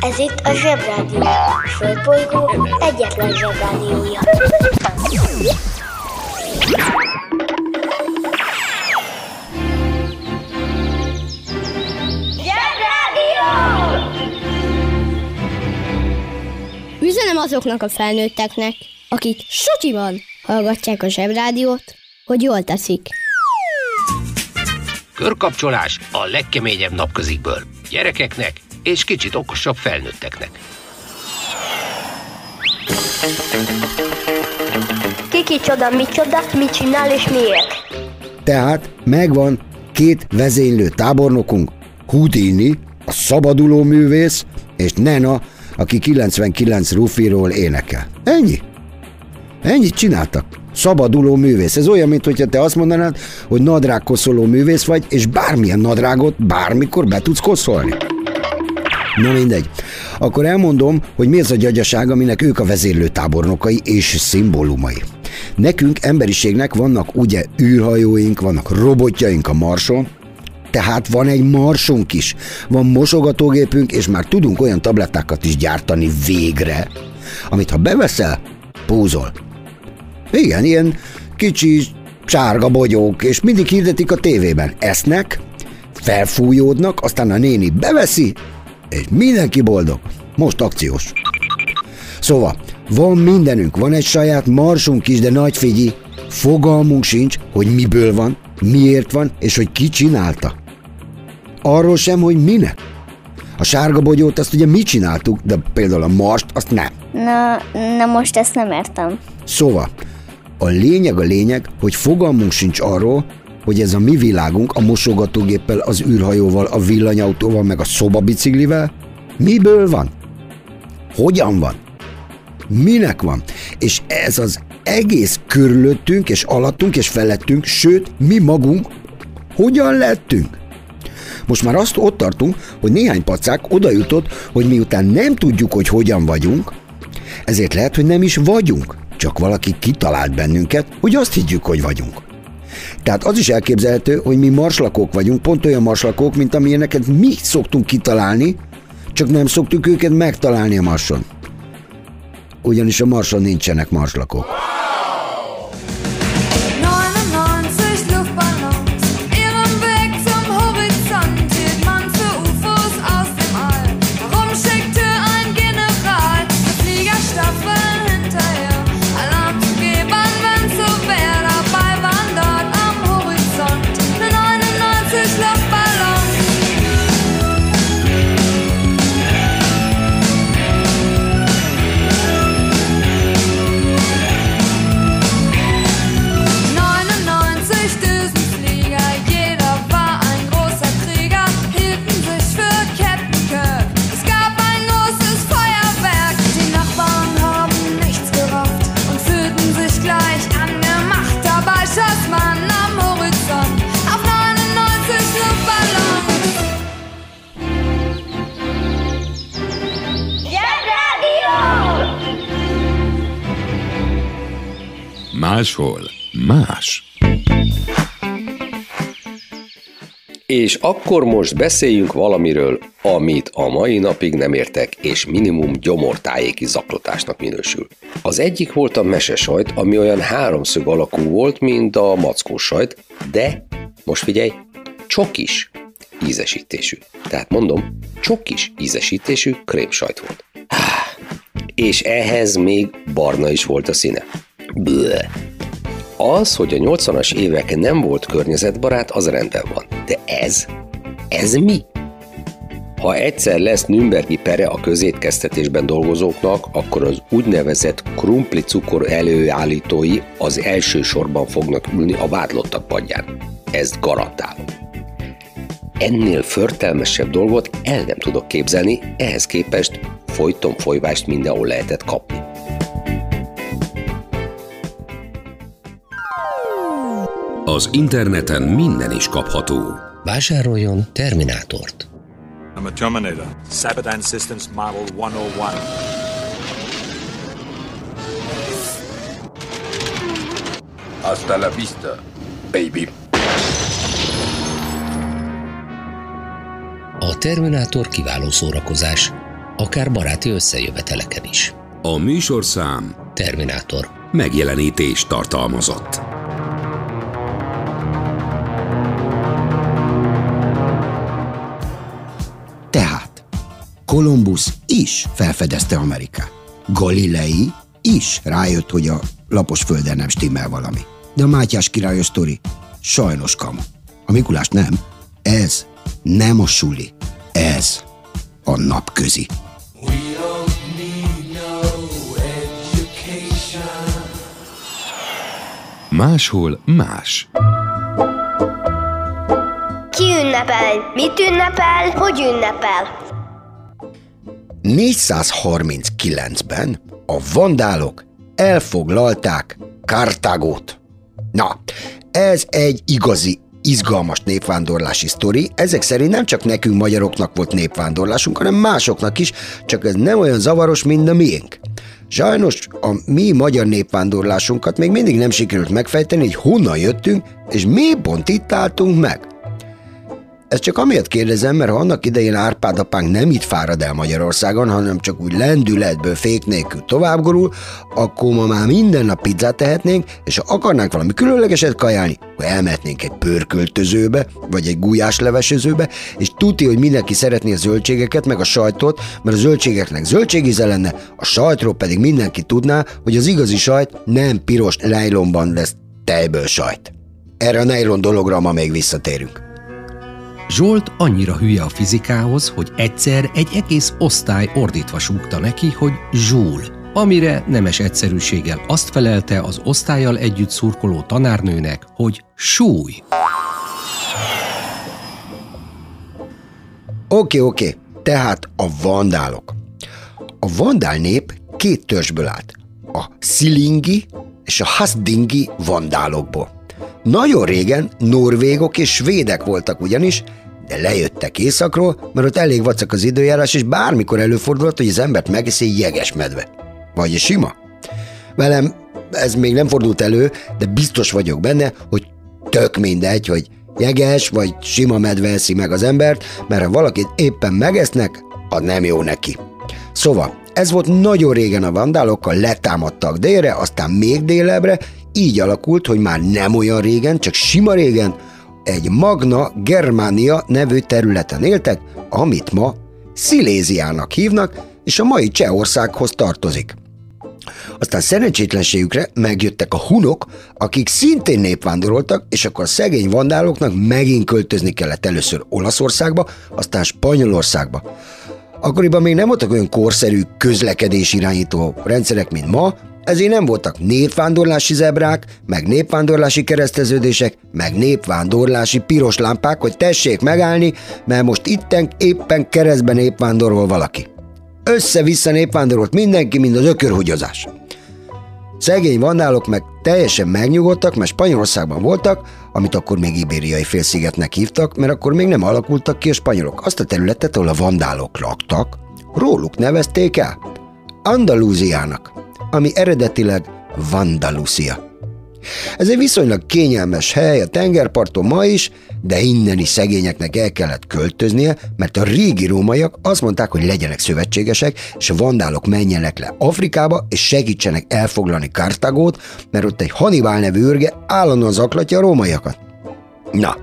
Ez itt a Zsebrádió. A Földbolygó egyetlen Zsebrádiója. Zsebrádió! Üzenem azoknak a felnőtteknek, akik sutyiban hallgatják a Zsebrádiót, hogy jól teszik. Körkapcsolás a legkeményebb napközikből. Gyerekeknek és kicsit okosabb felnőtteknek. Kiki csoda, mi csoda, mit csinál és miért? Tehát megvan két vezénylő tábornokunk, Houdini, a szabaduló művész, és Nena, aki 99 rufiról énekel. Ennyi. Ennyit csináltak. Szabaduló művész. Ez olyan, mint hogyha te azt mondanád, hogy nadrág koszoló művész vagy, és bármilyen nadrágot bármikor be tudsz koszolni. Na mindegy. Akkor elmondom, hogy mi az a gyagyaság, aminek ők a vezérlő tábornokai és szimbólumai. Nekünk, emberiségnek vannak ugye űrhajóink, vannak robotjaink a Marson, tehát van egy marsunk is, van mosogatógépünk, és már tudunk olyan tablettákat is gyártani végre, amit ha beveszel, púzol. Igen, ilyen kicsi sárga bogyók, és mindig hirdetik a tévében. Esznek, felfújódnak, aztán a néni beveszi, és mindenki boldog. Most akciós. Szóval, van mindenünk, van egy saját marsunk is, de nagy figyi, fogalmunk sincs, hogy miből van, miért van, és hogy ki csinálta. Arról sem, hogy minek. A sárga bogyót azt ugye mi csináltuk, de például a marst azt nem. Na, na most ezt nem értem. Szóval, a lényeg a lényeg, hogy fogalmunk sincs arról, hogy ez a mi világunk a mosogatógéppel, az űrhajóval, a villanyautóval, meg a szobabiciklivel miből van? Hogyan van? Minek van? És ez az egész körülöttünk és alattunk és felettünk, sőt, mi magunk hogyan lettünk? Most már azt ott tartunk, hogy néhány pacák oda jutott, hogy miután nem tudjuk, hogy hogyan vagyunk, ezért lehet, hogy nem is vagyunk, csak valaki kitalált bennünket, hogy azt higgyük, hogy vagyunk. Tehát az is elképzelhető, hogy mi marslakók vagyunk, pont olyan marslakók, mint amilyeneket mi szoktunk kitalálni, csak nem szoktuk őket megtalálni a marson. Ugyanis a marson nincsenek marslakók. Máshol más. És akkor most beszéljünk valamiről, amit a mai napig nem értek, és minimum gyomortájéki zaklatásnak minősül. Az egyik volt a mesesajt, ami olyan háromszög alakú volt, mint a mackós sajt, de, most figyelj, csokis ízesítésű. Tehát mondom, csokis ízesítésű krémsajt volt. És ehhez még barna is volt a színe. Bleh. Az, hogy a 80-as évek nem volt környezetbarát, az rendben van. De ez? Ez mi? Ha egyszer lesz Nürnbergi pere a közétkeztetésben dolgozóknak, akkor az úgynevezett krumpli cukor előállítói az első sorban fognak ülni a vádlottak padján. Ezt garantálom. Ennél förtelmesebb dolgot el nem tudok képzelni, ehhez képest folyton folyvást mindenhol lehetett kapni. Az interneten minden is kapható. Vásároljon Terminátort. I'm a Terminator. Sabadan Systems Model 101. Hasta la vista, baby. A Terminátor kiváló szórakozás. akár baráti összejöveteleken is. A műsorszám Terminátor. megjelenítés tartalmazott. Kolumbusz is felfedezte Amerikát. Galilei is rájött, hogy a lapos földön nem stimmel valami. De a Mátyás királyos sztori sajnos kamu. A Mikulás nem. Ez nem a suli. Ez a napközi. Máshol más. Ki ünnepel? Mit ünnepel? Hogy ünnepel? 439-ben a vandálok elfoglalták Kartágót. Na, ez egy igazi izgalmas népvándorlási sztori. Ezek szerint nem csak nekünk magyaroknak volt népvándorlásunk, hanem másoknak is, csak ez nem olyan zavaros, mint a miénk. Sajnos a mi magyar népvándorlásunkat még mindig nem sikerült megfejteni, hogy honnan jöttünk, és mi pont itt álltunk meg. Ezt csak amiatt kérdezem, mert ha annak idején Árpád apánk nem itt fárad el Magyarországon, hanem csak úgy lendületből fék nélkül tovább gurul, akkor ma már minden nap pizzát tehetnénk, és ha akarnánk valami különlegeset kajálni, akkor elmehetnénk egy pörköltözőbe, vagy egy gulyáslevesezőbe, és tuti, hogy mindenki szeretné a zöldségeket, meg a sajtot, mert a zöldségeknek zöldségíze lenne, a sajtról pedig mindenki tudná, hogy az igazi sajt nem piros lejlomban lesz tejből sajt. Erre a nejlon dologra ma még visszatérünk. Zsolt annyira hülye a fizikához, hogy egyszer egy egész osztály ordítva súgta neki, hogy zsúl, amire nemes egyszerűséggel azt felelte az osztályjal együtt szurkoló tanárnőnek, hogy súly. Oké, oké, tehát a vandálok. A vandál nép két törzsből állt. A szilingi és a hasdingi vandálokból. Nagyon régen norvégok és svédek voltak ugyanis, de lejöttek északról, mert ott elég vacak az időjárás, és bármikor előfordulhat, hogy az embert megeszi egy jeges medve. Vagy sima. Velem ez még nem fordult elő, de biztos vagyok benne, hogy tök mindegy, hogy jeges vagy sima medve eszi meg az embert, mert ha valakit éppen megesznek, az nem jó neki. Szóval, ez volt nagyon régen a vandálokkal, letámadtak délre, aztán még délebbre, így alakult, hogy már nem olyan régen, csak sima régen, egy Magna Germania nevű területen éltek, amit ma Sziléziának hívnak, és a mai Csehországhoz tartozik. Aztán szerencsétlenségükre megjöttek a hunok, akik szintén népvándoroltak, és akkor a szegény vandáloknak megint költözni kellett először Olaszországba, aztán Spanyolországba. Akkoriban még nem voltak olyan korszerű közlekedés irányító rendszerek, mint ma, ezért nem voltak népvándorlási zebrák, meg népvándorlási kereszteződések, meg népvándorlási piros lámpák, hogy tessék megállni, mert most itten éppen keresztben népvándorol valaki. Össze-vissza népvándorolt mindenki, mint az ökörhugyozás. Szegény vandálok meg teljesen megnyugodtak, mert Spanyolországban voltak, amit akkor még ibériai félszigetnek hívtak, mert akkor még nem alakultak ki a spanyolok. Azt a területet, ahol a vandálok laktak, róluk nevezték el Andalúziának, ami eredetileg Vandalusia. Ez egy viszonylag kényelmes hely a tengerparton ma is, de innen is szegényeknek el kellett költöznie, mert a régi rómaiak azt mondták, hogy legyenek szövetségesek, és vandálok menjenek le Afrikába, és segítsenek elfoglalni Kartagót, mert ott egy Hannibal nevű őrge állandóan zaklatja a rómaiakat. Na,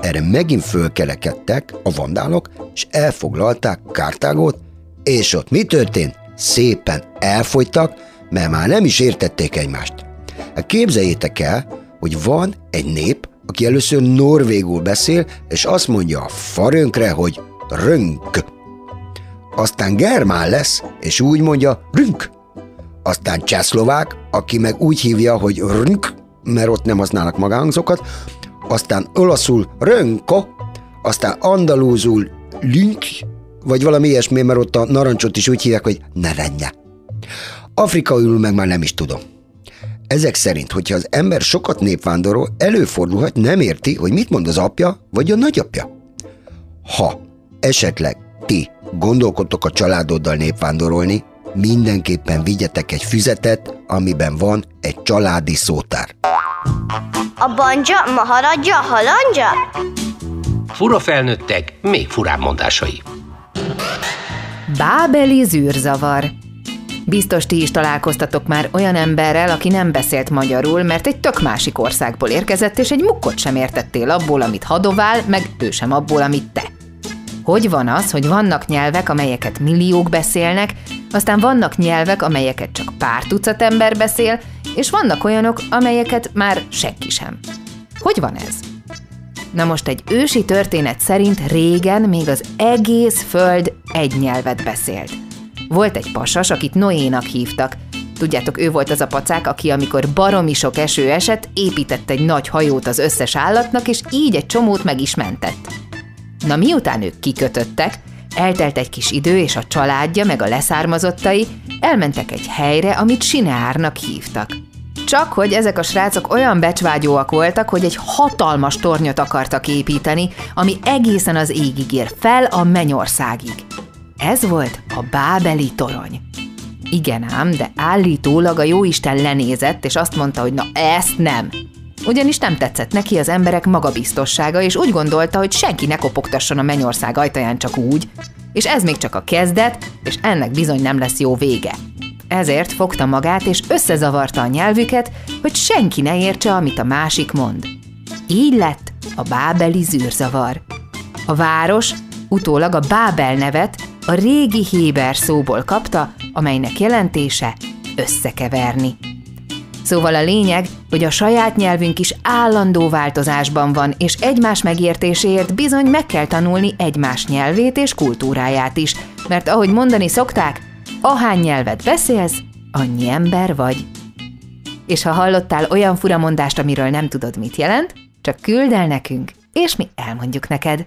erre megint fölkelekedtek a vandálok, és elfoglalták Kartágót, és ott mi történt? Szépen elfogytak, mert már nem is értették egymást. Hát képzeljétek el, hogy van egy nép, aki először norvégul beszél, és azt mondja a farönkre, hogy rönk. Aztán germán lesz, és úgy mondja rünk. Aztán csehszlovák, aki meg úgy hívja, hogy rönk, mert ott nem használnak magánhangzókat, aztán olaszul rönko, aztán andalúzul lünk, vagy valami ilyesmi, mert ott a narancsot is úgy hívják, hogy nevenje. Afrikaiul meg már nem is tudom. Ezek szerint, hogyha az ember sokat népvándorol, előfordulhat, nem érti, hogy mit mond az apja vagy a nagyapja. Ha esetleg ti gondolkodtok a családoddal népvándorolni, mindenképpen vigyetek egy füzetet, amiben van egy családi szótár. A banja, maharadja, halandja? Fura felnőttek, még furább mondásai. Bábeli zűrzavar. Biztos ti is találkoztatok már olyan emberrel, aki nem beszélt magyarul, mert egy tök másik országból érkezett, és egy mukkot sem értettél abból, amit hadovál, meg ő sem abból, amit te. Hogy van az, hogy vannak nyelvek, amelyeket milliók beszélnek, aztán vannak nyelvek, amelyeket csak pár tucat ember beszél, és vannak olyanok, amelyeket már senki sem. Hogy van ez? Na most egy ősi történet szerint régen még az egész föld egy nyelvet beszélt. Volt egy pasas, akit Noénak hívtak. Tudjátok, ő volt az a pacák, aki amikor baromi sok eső esett, épített egy nagy hajót az összes állatnak, és így egy csomót meg is mentett. Na miután ők kikötöttek, eltelt egy kis idő, és a családja meg a leszármazottai elmentek egy helyre, amit Sineárnak hívtak. Csak hogy ezek a srácok olyan becsvágyóak voltak, hogy egy hatalmas tornyot akartak építeni, ami egészen az égig ér, fel a mennyországig. Ez volt a Bábeli torony. Igen ám, de állítólag a jóisten lenézett, és azt mondta, hogy na ezt nem. Ugyanis nem tetszett neki az emberek magabiztossága, és úgy gondolta, hogy senki ne kopogtasson a mennyország ajtaján csak úgy, és ez még csak a kezdet, és ennek bizony nem lesz jó vége. Ezért fogta magát, és összezavarta a nyelvüket, hogy senki ne értse, amit a másik mond. Így lett a bábeli zűrzavar. A város utólag a Bábel nevet a régi héber szóból kapta, amelynek jelentése összekeverni. Szóval a lényeg, hogy a saját nyelvünk is állandó változásban van, és egymás megértéséért bizony meg kell tanulni egymás nyelvét és kultúráját is, mert ahogy mondani szokták, ahány nyelvet beszélsz, annyi ember vagy. És ha hallottál olyan furamondást, amiről nem tudod, mit jelent, csak küld el nekünk, és mi elmondjuk neked.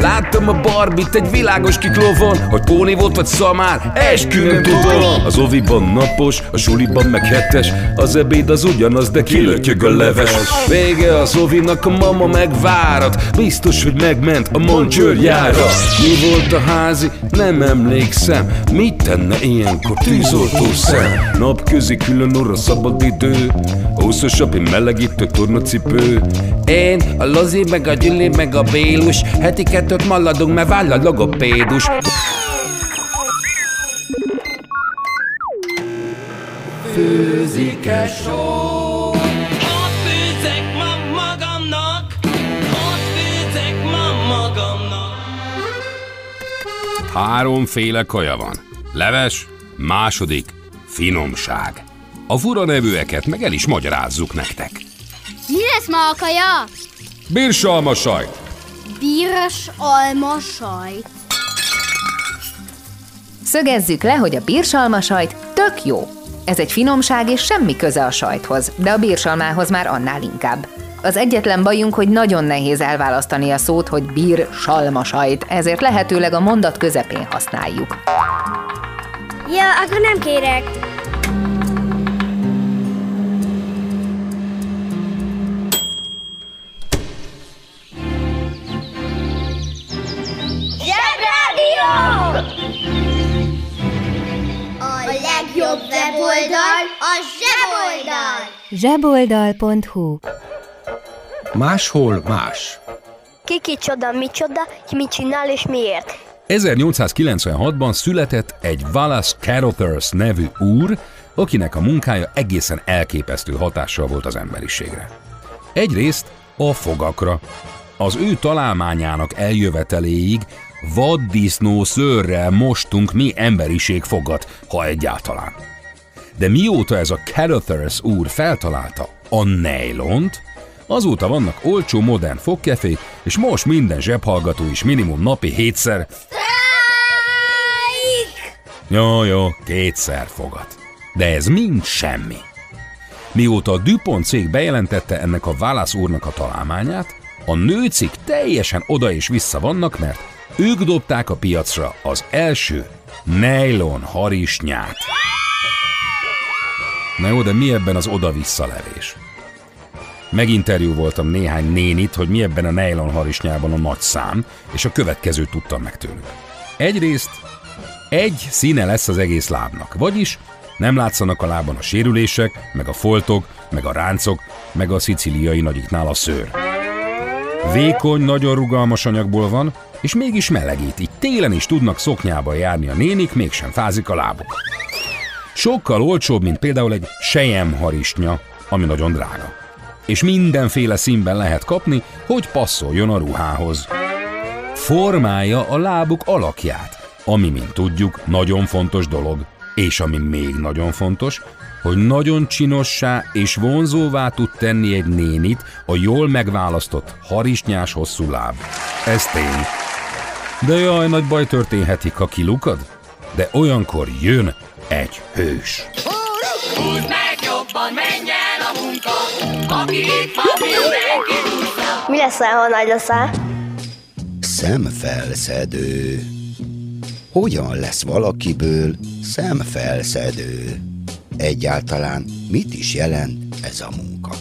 Láttam a barbit egy világos kiklovon Hogy póni volt vagy szamár, esküvőn tudom Az oviban napos, a suliban meg hetes Az ebéd az ugyanaz, de kilötyög a leves. Vége az ovinak, a mama megvárat Biztos, hogy megment a moncsőrjára Mi volt a házi? Nem emlékszem. Mit tenne ilyenkor tűzoltó szem? Napközi külön orra szabad idő Húszosabb, én melegítő tornacipő. Én, a Lozi, meg a Gyüli, meg a Bélus Heti kettőt maladunk, mert váll a logopédus Főzik-e só? Ott főzek ma magamnak Ott főzek ma magamnak Háromféle kaja van. Leves, második, finomság. A fura nevűeket meg el is magyarázzuk nektek. Mi lesz ma a kaja? Birsalma sajt. Bíros alma sajt. Szögezzük le, hogy a bírsalma sajt tök jó. Ez egy finomság és semmi köze a sajthoz, de a bírsalmához már annál inkább. Az egyetlen bajunk, hogy nagyon nehéz elválasztani a szót, hogy bír salma sajt, ezért lehetőleg a mondat közepén használjuk. Ja, akkor nem kérek. Weboldal a zseboldal! zseboldal.hu Máshol más. Ki kicsoda, micsoda, ki mit csinál és miért. 1896-ban született egy Wallace Carothers nevű úr, akinek a munkája egészen elképesztő hatással volt az emberiségre. Egyrészt a fogakra. Az ő találmányának eljöveteléig vaddisznó szőrrel mostunk mi emberiség fogat, ha egyáltalán. De mióta ez a Carothers úr feltalálta a nejlont, azóta vannak olcsó modern fogkefék, és most minden zsebhallgató is minimum napi hétszer Jó, jó, kétszer fogat. De ez mind semmi. Mióta a DuPont cég bejelentette ennek a Wallace úrnak a találmányát, A nőcik teljesen oda és vissza vannak, mert ők dobták a piacra az első nylon harisnyát. Na jó, de mi ebben az oda-vissza levés? Meginterjú voltam néhány nénit, hogy mi ebben a nylon harisnyában a nagy szám, és a következőt tudtam meg tőlük. Egyrészt egy színe lesz az egész lábnak, vagyis nem látszanak a lábon a sérülések, meg a foltok, meg a ráncok, meg a szicíliai nagyiknál a szőr. Vékony, nagyon rugalmas anyagból van, és mégis melegít, így télen is tudnak szoknyába járni a nénik, mégsem fázik a lábuk. Sokkal olcsóbb, mint például egy sejem harisnya, ami nagyon drága. És mindenféle színben lehet kapni, hogy passzoljon a ruhához. Formálja a lábuk alakját, ami, mint tudjuk, nagyon fontos dolog. És ami még nagyon fontos, hogy nagyon csinossá és vonzóvá tud tenni egy nénit a jól megválasztott harisnyás hosszú láb. Ez tény. De jaj, nagy baj történhetik, ha kilukad. De olyankor jön egy hős. Húzd meg jobban, menj el a munka, aki itt van, mindenki. Mi leszel, ha nagy leszel? Szemfelszedő. Hogyan lesz valakiből szemfelszedő? Egyáltalán mit is jelent ez a munka?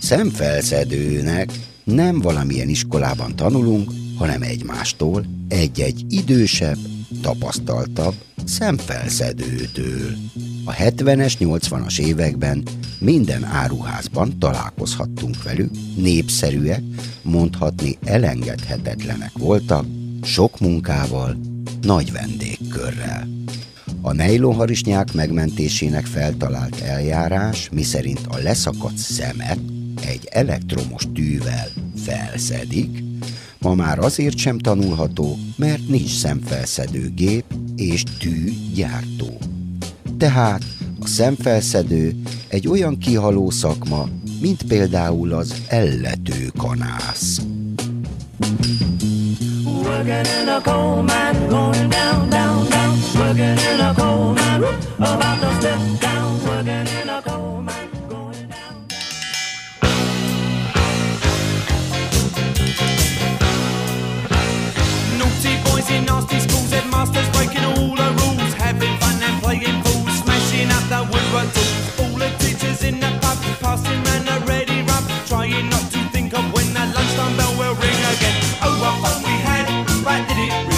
Szemfelszedőnek nem valamilyen iskolában tanulunk, hanem egymástól, egy-egy idősebb, tapasztaltabb szemfelszedőtől. A 70-es, 80-as években minden áruházban találkozhattunk velük, népszerűek, mondhatni elengedhetetlenek voltak, sok munkával, nagy vendégkörrel. A nejlonharisnyák megmentésének feltalált eljárás, miszerint a leszakadt szemet egy elektromos tűvel felszedik, ma már azért sem tanulható, mert nincs szemfelszedő gép és tűgyártó. Tehát a szemfelszedő egy olyan kihaló szakma, mint például az elletőkanász. Working in a coal mine, going down, down, down. Working in a coal mine, about to step down. Working in a Boys nasty schools, headmasters breaking all the rules, having fun and playing fools, smashing up the woodwork tools. All the teachers in the pub, passing round a ready rub, trying not to think of when the lunchtime bell will ring again. Oh, what fun we had, but did it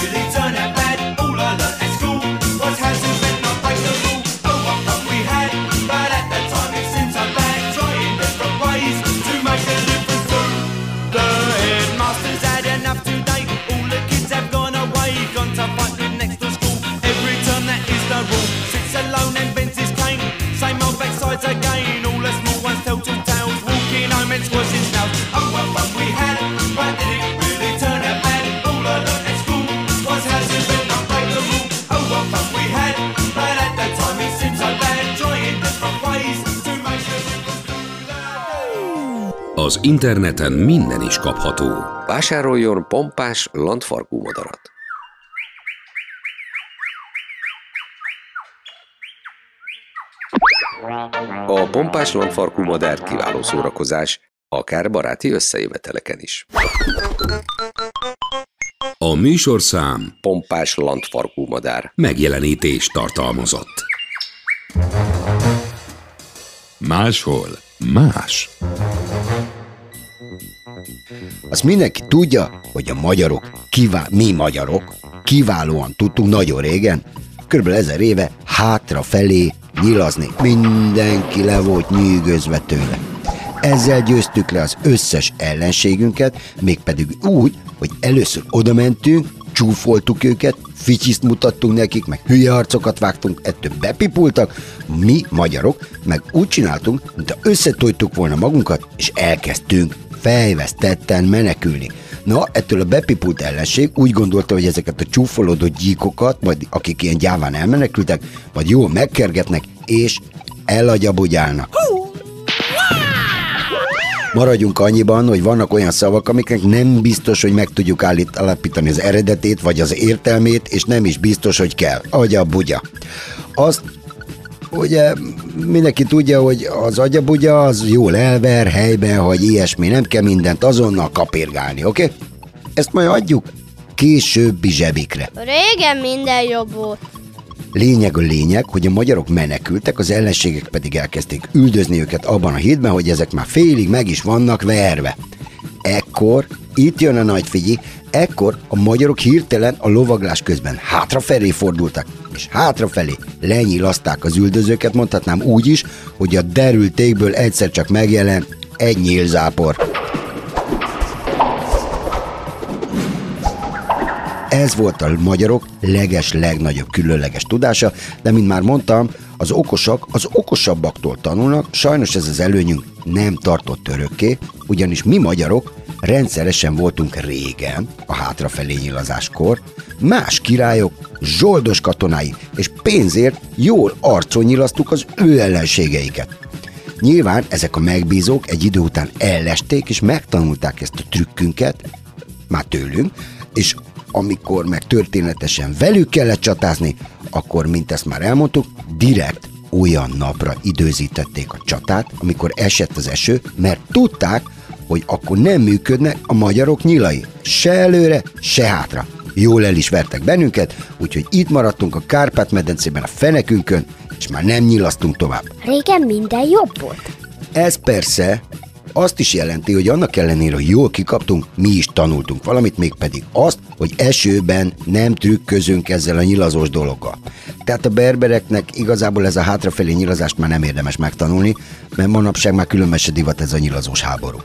interneten minden is kapható. Vásároljon pompás landfarkú madarat. A pompás landfarkú madár kiváló szórakozás, akár baráti összejöveteleken is. A műsorszám Pompás landfarkú madár. megjelenítés tartalmazott. Máshol más. Azt mindenki tudja, hogy a magyarok, kivá- mi magyarok, kiválóan tudtunk nagyon régen, körülbelül ezer éve hátrafelé nyilazni. Mindenki le volt nyűgözve tőle. Ezzel győztük le az összes ellenségünket, mégpedig úgy, hogy először odamentünk, csúfoltuk őket, ficsiszt mutattunk nekik, meg hülye arcokat vágtunk, ettől bepipultak, mi magyarok, meg úgy csináltunk, mint összetojtuk volna magunkat, és elkezdtünk fejvesztetten menekülni. Na, ettől a bepipult ellenség úgy gondolta, hogy ezeket a csúfolódott gyíkokat, majd akik ilyen gyáván elmenekültek, majd jól megkergetnek, és elagyabugyálnak. Maradjunk annyiban, hogy vannak olyan szavak, amiknek nem biztos, hogy meg tudjuk állít, az eredetét, vagy az értelmét, és nem is biztos, hogy kell. Agya bugya. Azt ugye mindenki tudja, hogy az agyabugya az jól elver, helyben, hogy ilyesmi, nem kell mindent azonnal kapirgálni, oké? Okay? Ezt majd adjuk későbbi zsebikre. Régen minden jobb volt. Lényeg a lényeg, hogy a magyarok menekültek, az ellenségek pedig elkezdték üldözni őket abban a hídben, hogy ezek már félig meg is vannak verve. Ekkor, itt jön a nagy figyi, ekkor a magyarok hirtelen a lovaglás közben hátrafelé fordultak, és hátrafelé lenyílaszták az üldözőket, mondhatnám úgy is, hogy a derültékből egyszer csak megjelen egy nyílzápor. Ez volt a magyarok leges, legnagyobb különleges tudása, de mint már mondtam, az okosak az okosabbaktól tanulnak, sajnos ez az előnyünk nem tartott örökké, ugyanis mi magyarok rendszeresen voltunk régen, a hátrafelé nyilazáskor, más királyok, zsoldos katonái, és pénzért jól arcon nyilasztuk az ő ellenségeiket. Nyilván ezek a megbízók egy idő után ellesték, és megtanulták ezt a trükkünket, már tőlünk, és amikor meg történetesen velük kellett csatázni, akkor, mint ezt már elmondtuk, direkt olyan napra időzítették a csatát, amikor esett az eső, mert tudták, hogy akkor nem működnek a magyarok nyilai. Se előre, se hátra. Jól el is vertek bennünket, úgyhogy itt maradtunk a Kárpát-medencében a fenekünkön, és már nem nyilasztunk tovább. Régen minden jobb volt. Ez persze azt is jelenti, hogy annak ellenére, hogy jól kikaptunk, mi is tanultunk valamit, mégpedig azt, hogy esőben nem trükközünk ezzel a nyilazós dologgal. Tehát a berbereknek igazából ez a hátrafelé nyilazást már nem érdemes megtanulni, mert manapság már különben se divat ez a nyilazós háború.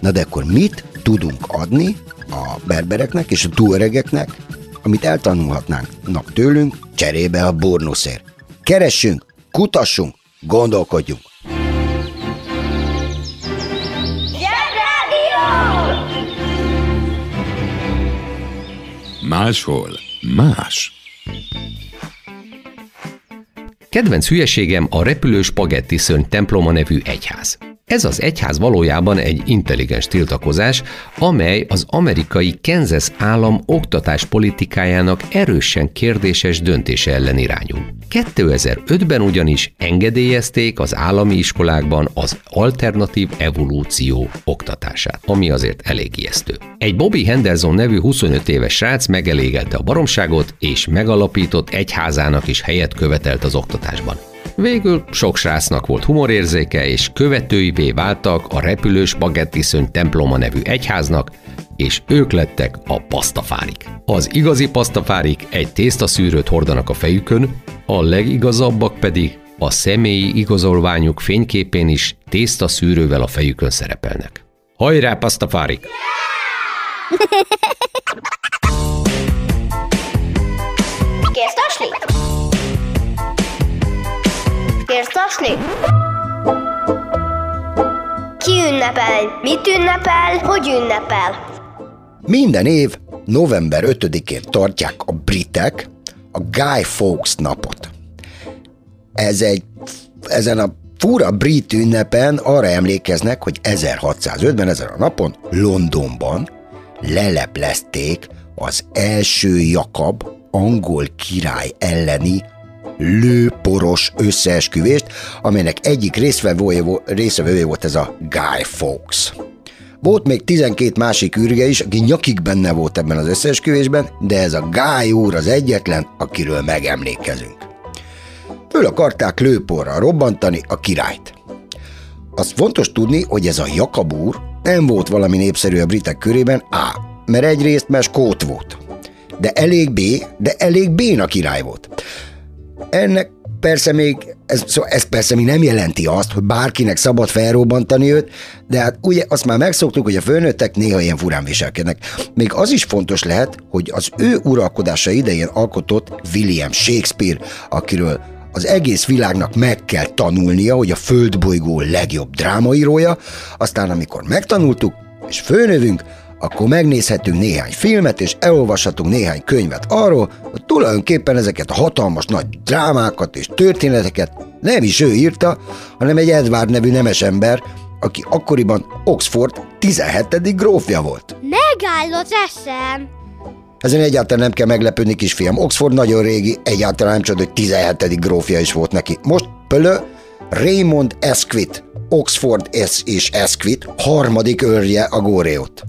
Na de akkor mit tudunk adni a berbereknek és a túlöregeknek, amit eltanulhatnánk nap tőlünk, cserébe a bornuszért. Keressünk, kutassunk, gondolkodjunk. Máshol más. Kedvenc hülyeségem a repülő spagetti szörny temploma nevű egyház. Ez az egyház valójában egy intelligens tiltakozás, amely az amerikai Kansas állam oktatáspolitikájának erősen kérdéses döntése ellen irányul. 2005-ben ugyanis engedélyezték az állami iskolákban az alternatív evolúció oktatását, ami azért elég ijesztő. Egy Bobby Henderson nevű 25 éves srác megelégelte a baromságot, és megalapított egyházának is helyet követelt az oktatásban. Végül sok srácnak volt humorérzéke, és követőivé váltak a repülős bagettiszöny temploma nevű egyháznak, és ők lettek a pasztafárik. Az igazi pasztafárik egy tésztaszűrőt hordanak a fejükön, a legigazabbak pedig a személyi igazolványuk fényképén is tésztaszűrővel a fejükön szerepelnek. Hajrá, pasztafárik! Kérsz Tasni? Ki ünnepel? Mit ünnepel? Hogy ünnepel? Minden év november 5-én tartják a britek a Guy Fawkes napot. Ez egy, ezen a fura brit ünnepen arra emlékeznek, hogy 1605-ben ezen a napon Londonban leleplezték az első Jakab angol király elleni lőporos összeesküvést, amelynek egyik részvevője, vo- részvevője volt ez a Guy Fawkes. Volt még 12 másik űrge is, aki nyakig benne volt ebben az összeesküvésben, de ez a Guy úr az egyetlen, akiről megemlékezünk. Föl akarták lőporra robbantani a királyt. Azt fontos tudni, hogy ez a Jakab úr nem volt valami népszerű a britek körében, A. Mert egyrészt mert skót volt. De elég B, de elég béna király volt. Ennek persze még, ez, szóval ez persze még nem jelenti azt, hogy bárkinek szabad felrobbantani őt, de hát ugye azt már megszoktuk, hogy a főnőttek néha ilyen furán viselkednek. Még az is fontos lehet, hogy az ő uralkodása idején alkotott William Shakespeare, akiről az egész világnak meg kell tanulnia, hogy a földbolygó legjobb drámaírója, aztán amikor megtanultuk, és főnövünk, akkor megnézhetünk néhány filmet, és elolvashatunk néhány könyvet arról, hogy tulajdonképpen ezeket a hatalmas nagy drámákat és történeteket nem is ő írta, hanem egy Edward nevű nemes ember, aki akkoriban Oxford 17. grófja volt. Megáll az eszem! Ezen egyáltalán nem kell meglepődni, kisfiam. Oxford nagyon régi, egyáltalán nem csoda, hogy 17. grófja is volt neki. Most pölö Raymond Esquit, Oxford S és Esquit, harmadik őrje a Góreót.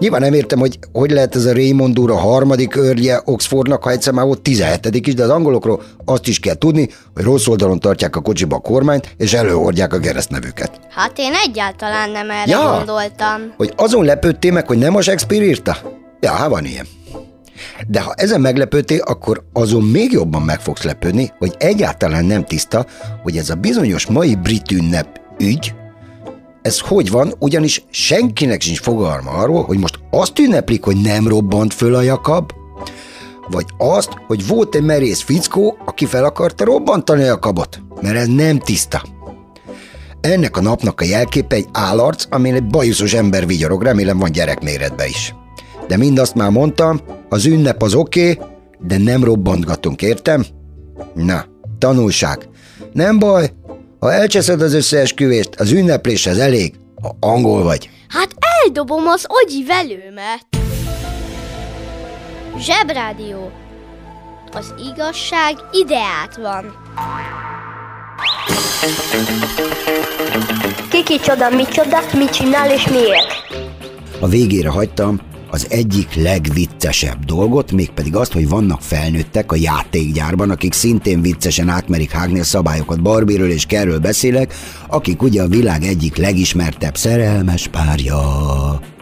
Nyilván nem értem, hogy hogy lehet ez a Raymond úr a harmadik őrje Oxfordnak, ha egyszer már volt 17 is, de az angolokról azt is kell tudni, hogy rossz oldalon tartják a kocsiba a kormányt, és előhordják a keresztnevüket. Hát én egyáltalán nem erre Ja. gondoltam. Hogy azon lepődtél meg, hogy nem a Shakespeare írta? Ja, hát van ilyen. De ha ezen meglepődtél, akkor azon még jobban meg fogsz lepődni, hogy egyáltalán nem tiszta, hogy ez a bizonyos mai brit ünnep ügy, ez hogy van, ugyanis senkinek sincs fogalma arról, hogy most azt ünneplik, hogy nem robbant föl a Jakab, vagy azt, hogy volt egy merész fickó, aki fel akarta robbantani a kabot, mert ez nem tiszta. Ennek a napnak a jelképe egy állarc, amin egy bajuszos ember vigyorog, remélem van gyerekméretbe is. De mindazt már mondtam, az ünnep az oké, okay, de nem robbantgatunk, értem? Na, tanulság. Nem baj, ha elcseszed az összeesküvést, az ünnepléshez elég, ha angol vagy. Hát eldobom az agyi velőmet. Zsebrádió. Az igazság ideát van. Kiki csoda, mi csoda, mit csinál és miért? A végére hagytam az egyik legviccesebb dolgot, mégpedig azt, hogy vannak felnőttek a játékgyárban, akik szintén viccesen átmerik hágni a szabályokat. Barbiről és Kerről beszélek, akik ugye a világ egyik legismertebb szerelmes párja.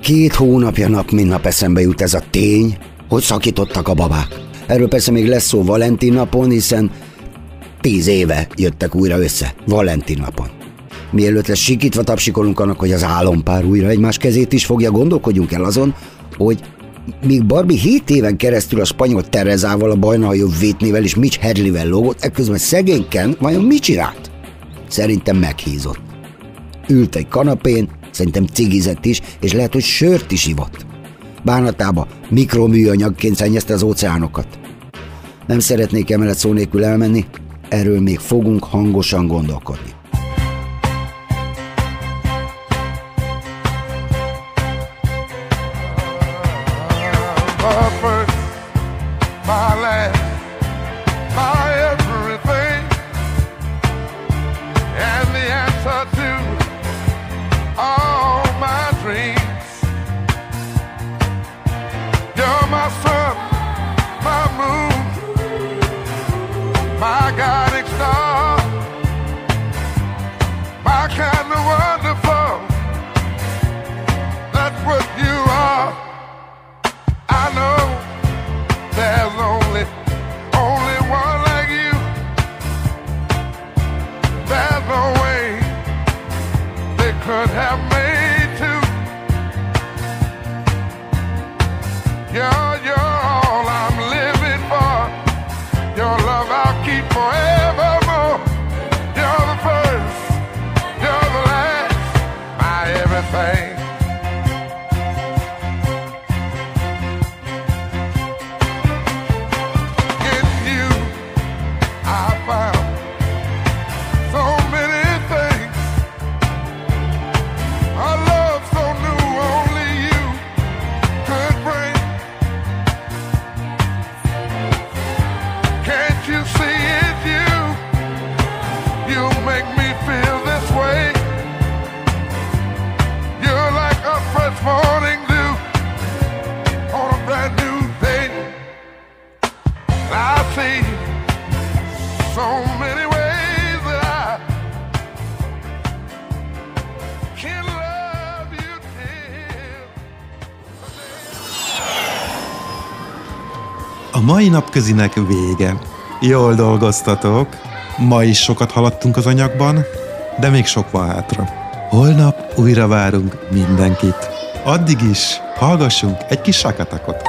Két hónapja nap, mint nap eszembe jut ez a tény, hogy szakítottak a babák. Erről persze még lesz szó Valentin napon, hiszen tíz éve jöttek újra össze, Valentin napon. Mielőtt lesz sikítva tapsikolunk annak, hogy az álompár újra egymás kezét is fogja, gondolkodjunk el azon, hogy míg Barbie 7 éven keresztül a spanyol Terezával, a bajnaljobb Whitneyvel és Mitch Hedleyvel lógott, ekközben szegény Ken vajon mit csinált? Szerintem meghízott. Ült egy kanapén, szerintem cigizett is, és lehet, hogy sört is ivott. Bánatába mikroműanyagként szennyezte az óceánokat. Nem szeretnék emellett szó nélkül elmenni, erről még fogunk hangosan gondolkodni. Mai napközinek vége. Jól dolgoztatok. Ma is sokat haladtunk az anyagban, de még sok van hátra. Holnap újra várunk mindenkit. Addig is hallgassunk egy kis sakatakot.